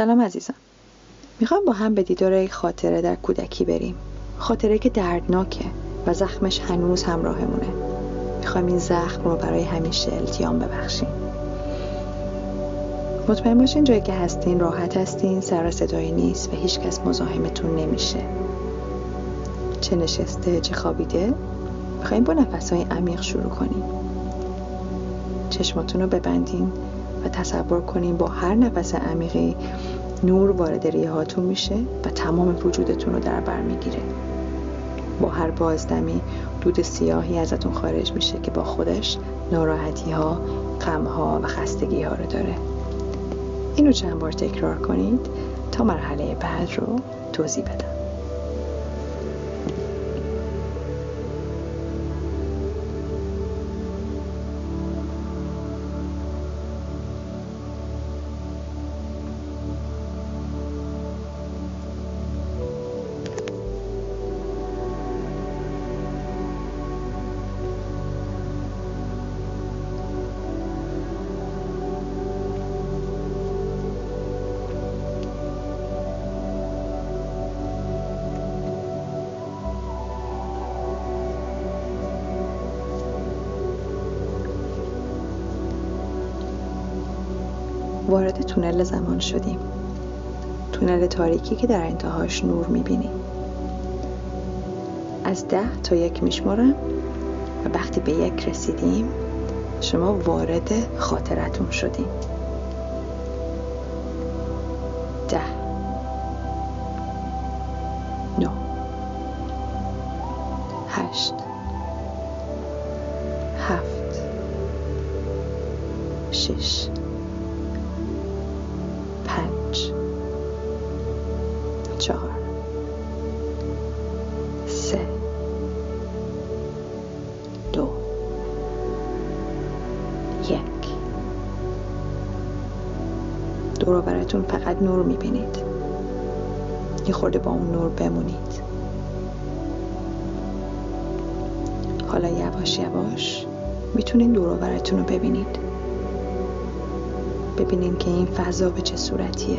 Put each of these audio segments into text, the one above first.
سلام عزیزم. می‌خوام با هم به دیدار یک خاطره در کودکی بریم. خاطره که دردناکه و زخمش هنوز همراهمونه. می‌خوایم این زخم رو برای همیشه التیام ببخشیم. مطمئن باشین جایی که هستین راحت هستین سر صدایی نیست و هیچکس مزاحمتون نمیشه. چه نشسته چه خوابیده؟ می‌خوایم با نفسهای عمیق شروع کنیم. چشماتون رو ببندین. و تصور کنین با هر نفس عمیقی نور وارد ریه هاتون میشه و تمام وجودتون رو در بر می‌گیره. با هر بازدمی دود سیاهی ازتون خارج میشه که با خودش ناراحتی ها غم ها و خستگی ها رو داره. اینو چند بار تکرار کنید تا مرحله بعد رو توضیح بدم. وارد تونل زمان شدیم. تونل تاریکی که در انتهاش نور می‌بینیم. از ده تا یک میشمارم و وقتی به یک رسیدیم شما وارد خاطرتون شدیم. ده. نو. هشت. هفت. شش. چهار. سه. دو. یک. دور براتون فقط نور می‌بینید. یه خورده با اون نور بمونید. حالا یواش یواش می‌تونین دور براتون رو ببینید. ببینین که این فضا به چه صورتیه.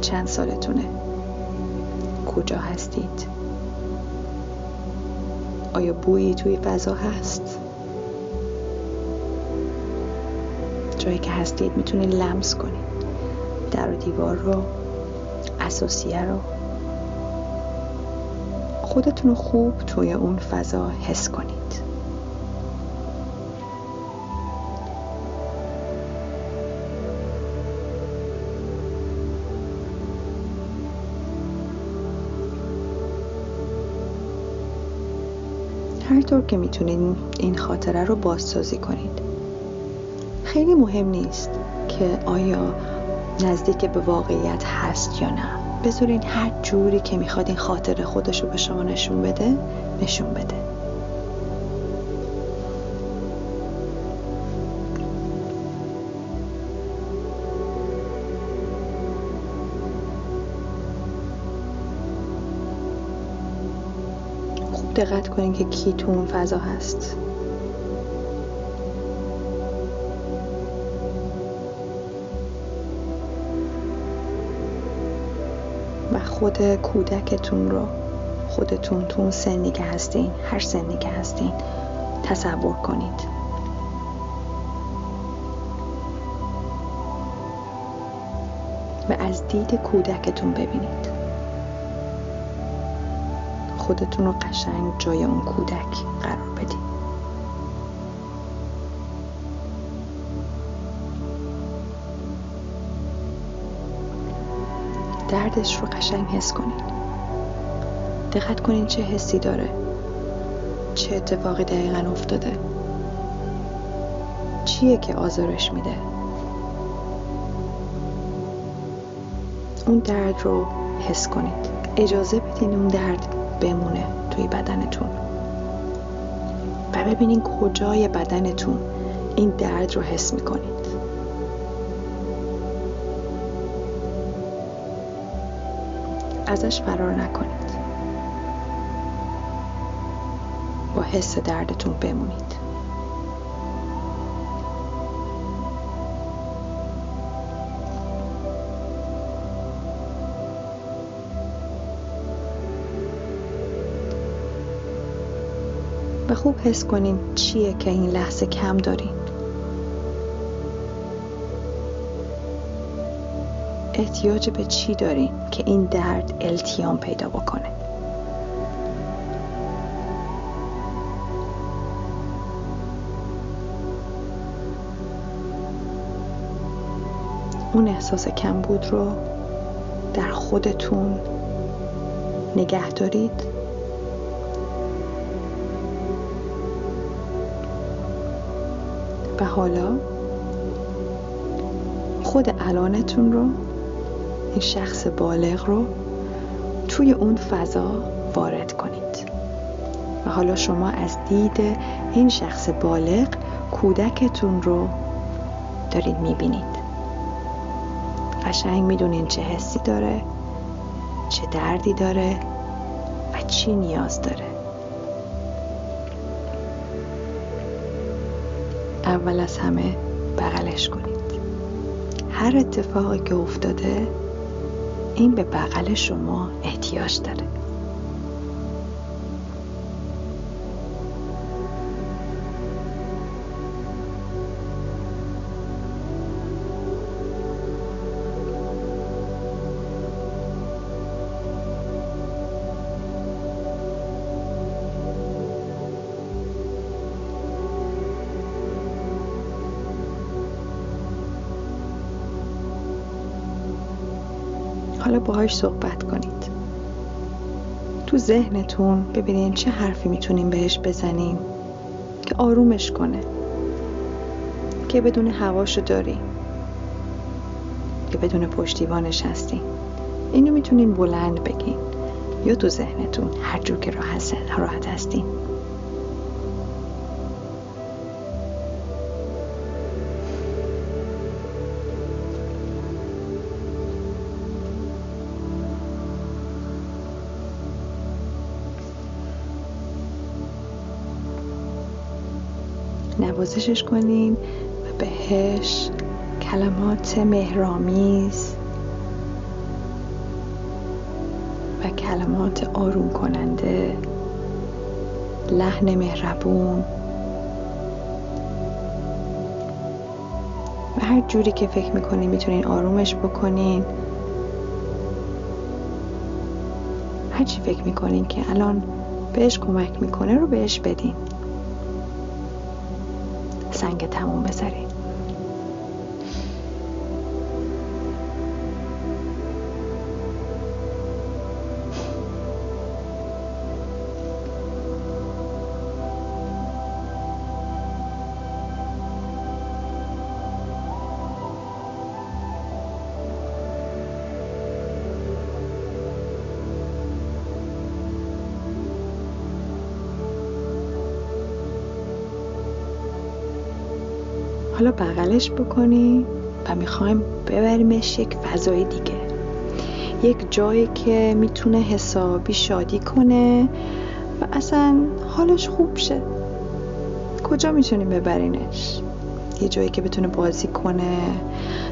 چند سالتونه. کجا هستید؟ آیا بویی توی فضا هست؟ جایی که هستید می‌تونید لمس کنید. در و دیوار رو اساسیه رو. خودتون رو خوب توی اون فضا حس کنید. هر طور که می‌تونید این خاطره رو بازسازی کنید. خیلی مهم نیست که آیا نزدیک به واقعیت هست یا نه. بذارین هر جوری که می‌خواد این خاطره خودش رو به شما نشون بده نشون بده. دقت کنین که کی تو اون فضا هست. و خود کودکتون رو خودتون تو اون سنی که هستین هر سنی که هستین تصور کنید. و از دید کودکتون ببینید. خودتون رو قشنگ جای اون کودک قرار بدید دردش رو قشنگ حس کنید. دقت کنین چه حسی داره. چه اتفاقی دقیقا افتاده. چیه که آزارش میده. اون درد رو حس کنید. اجازه بدین اون درد بمونه توی بدنتون. و ببینین کجای بدنتون این درد رو حس می‌کنید. ازش فرار نکنید. با حس دردتون بمونید. خوب حس کنین چیه که این لحظه کم دارین. احتیاج به چی دارین که این درد التیام پیدا بکنه؟ اون احساس کمبود رو در خودتون نگه دارید؟ و حالا خود الانتون رو این شخص بالغ رو توی اون فضا وارد کنید. و حالا شما از دید این شخص بالغ کودکتون رو دارید می‌بینید. قشنگ می‌دونین چه حسی داره چه دردی داره و چی نیاز داره. اول از همه بغلش کنید. هر اتفاقی که افتاده این به بغل شما احتیاج داره. باهاش صحبت کنید. تو ذهنتون ببینین چه حرفی می‌تونین بهش بزنین که آرومش کنه. که بدون هواشو داری. که بدون پشتیبانش هستین اینو می‌تونین بلند بگین. یا تو ذهنتون هر جور که راحت هستین. نوازشش کنین و بهش کلمات مهرامیز و کلمات آروم کننده لحن مهربون. و هر جوری که فکر می‌کنین می‌تونین آرومش بکنین. هر چی فکر می‌کنین که الان بهش کمک می‌کنه رو بهش بدین. سنگ تموم بذارید حالا بغلش بکنی و می‌خوایم ببریمش یک فضای دیگه. یک جایی که می‌تونه حسابی شادی کنه و اصلا حالش خوب شه. کجا می‌تونیم ببرینش؟ یه جایی که بتونه بازی کنه.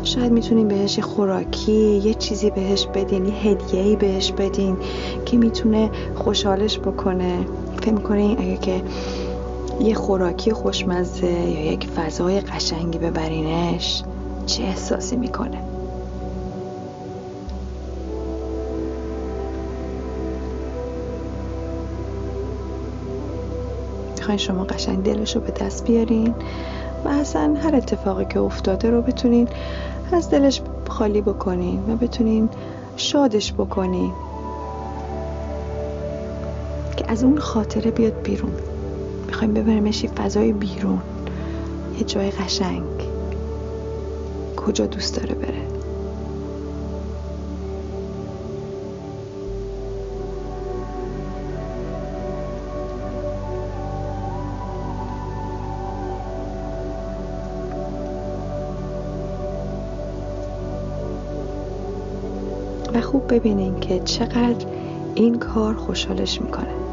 شاید می‌تونیم بهش خوراکی یه چیزی بهش بدین یه هدیه‌ای بهش بدین که می‌تونه خوشحالش بکنه. فکر می‌کنین اگه که یه خوراکی خوشمزه یا یک فضای قشنگی ببرینش چه احساسی می‌کنه؟ می‌خواین شما قشنگ دلش رو به دست بیارین و اصلا هر اتفاقی که افتاده رو بتونین از دلش خالی بکنین و بتونین شادش بکنین که از اون خاطره بیاد بیرون. می‌خوایم ببریمش یه فضای بیرون. یه جای قشنگ. کجا دوست داره بره؟ و خوب ببینین که چقدر این کار خوشحالش می‌کنه.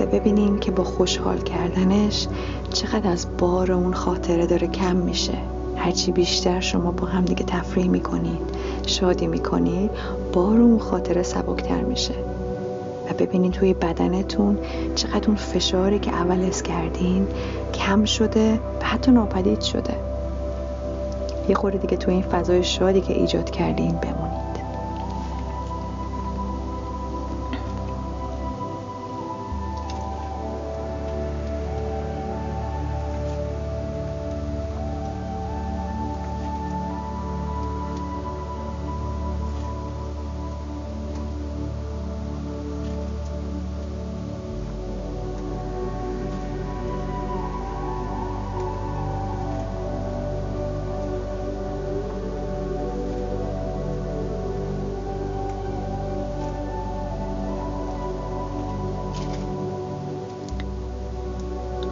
و ببینین که با خوشحال کردنش چقدر از بار اون خاطره داره کم میشه. هرچی بیشتر شما با هم دیگه تفریح می‌کنید شادی می‌کنید بار اون خاطره سبکتر میشه. و ببینین توی بدنتون چقدر اون فشاری که اول اس کردین کم شده و حتی ناپدید شده. یه خورده دیگه توی این فضای شادی که ایجاد کردین بمونید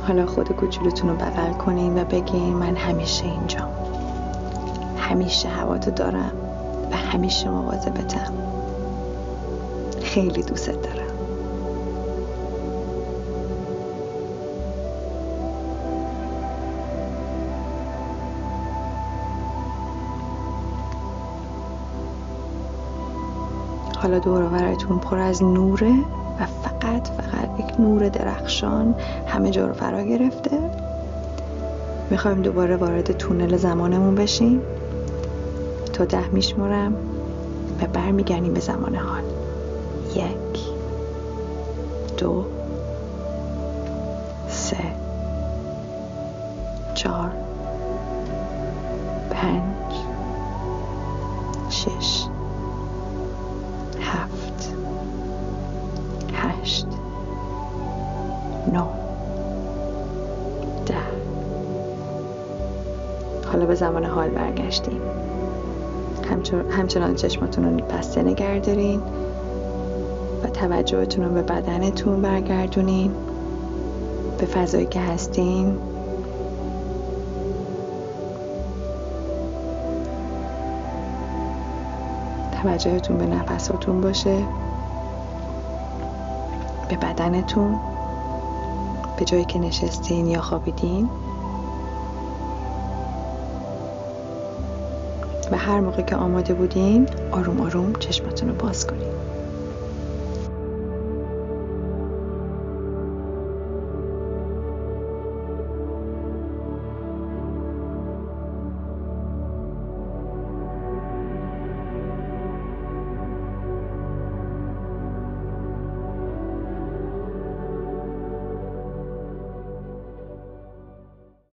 حالا خود کوچولوتون رو بغل کنین و بگین من همیشه اینجا. همیشه هواتو دارم و همیشه مواظبتم. خیلی دوست دارم. حالا دور پر از نوره و فقط فقط یک نور درخشان همه جا رو فرا گرفته. می‌خوایم دوباره وارد تونل زمانمون بشیم. تا ده میشمرم و برمیگردیم به زمان حال. یک دو سه چهار پنج شش. زمان حال برگشتیم. همچنان چشماتون رو بسته نگه دارین و توجهتون رو به بدنتون برگردونین. به فضایی که هستین. توجهتون به نفساتون باشه. به بدنتون. به جایی که نشستین یا خوابیدین. و هر موقع که آماده بودین آروم آروم چشماتون رو باز کنین.